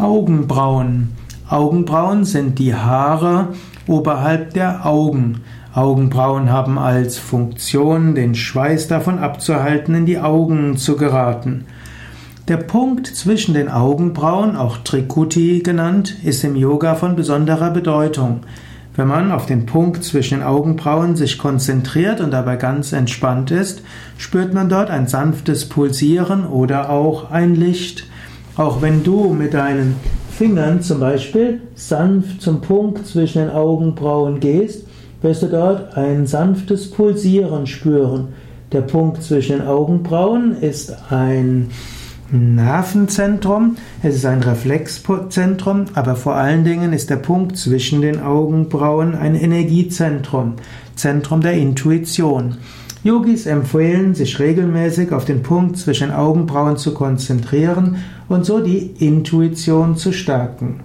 Augenbrauen. Augenbrauen sind die Haare oberhalb der Augen. Augenbrauen haben als Funktion, den Schweiß davon abzuhalten, in die Augen zu geraten. Der Punkt zwischen den Augenbrauen, auch Trikuti genannt, ist im Yoga von besonderer Bedeutung. Wenn man auf den Punkt zwischen den Augenbrauen sich konzentriert und dabei ganz entspannt ist, spürt man dort ein sanftes Pulsieren oder auch ein Licht. Auch wenn du mit deinen Fingern zum Beispiel sanft zum Punkt zwischen den Augenbrauen gehst, wirst du dort ein sanftes Pulsieren spüren. Der Punkt zwischen den Augenbrauen ist ein Nervenzentrum, es ist ein Reflexzentrum, aber vor allen Dingen ist der Punkt zwischen den Augenbrauen ein Energiezentrum, Zentrum der Intuition. Yogis empfehlen, sich regelmäßig auf den Punkt zwischen Augenbrauen zu konzentrieren und so die Intuition zu stärken.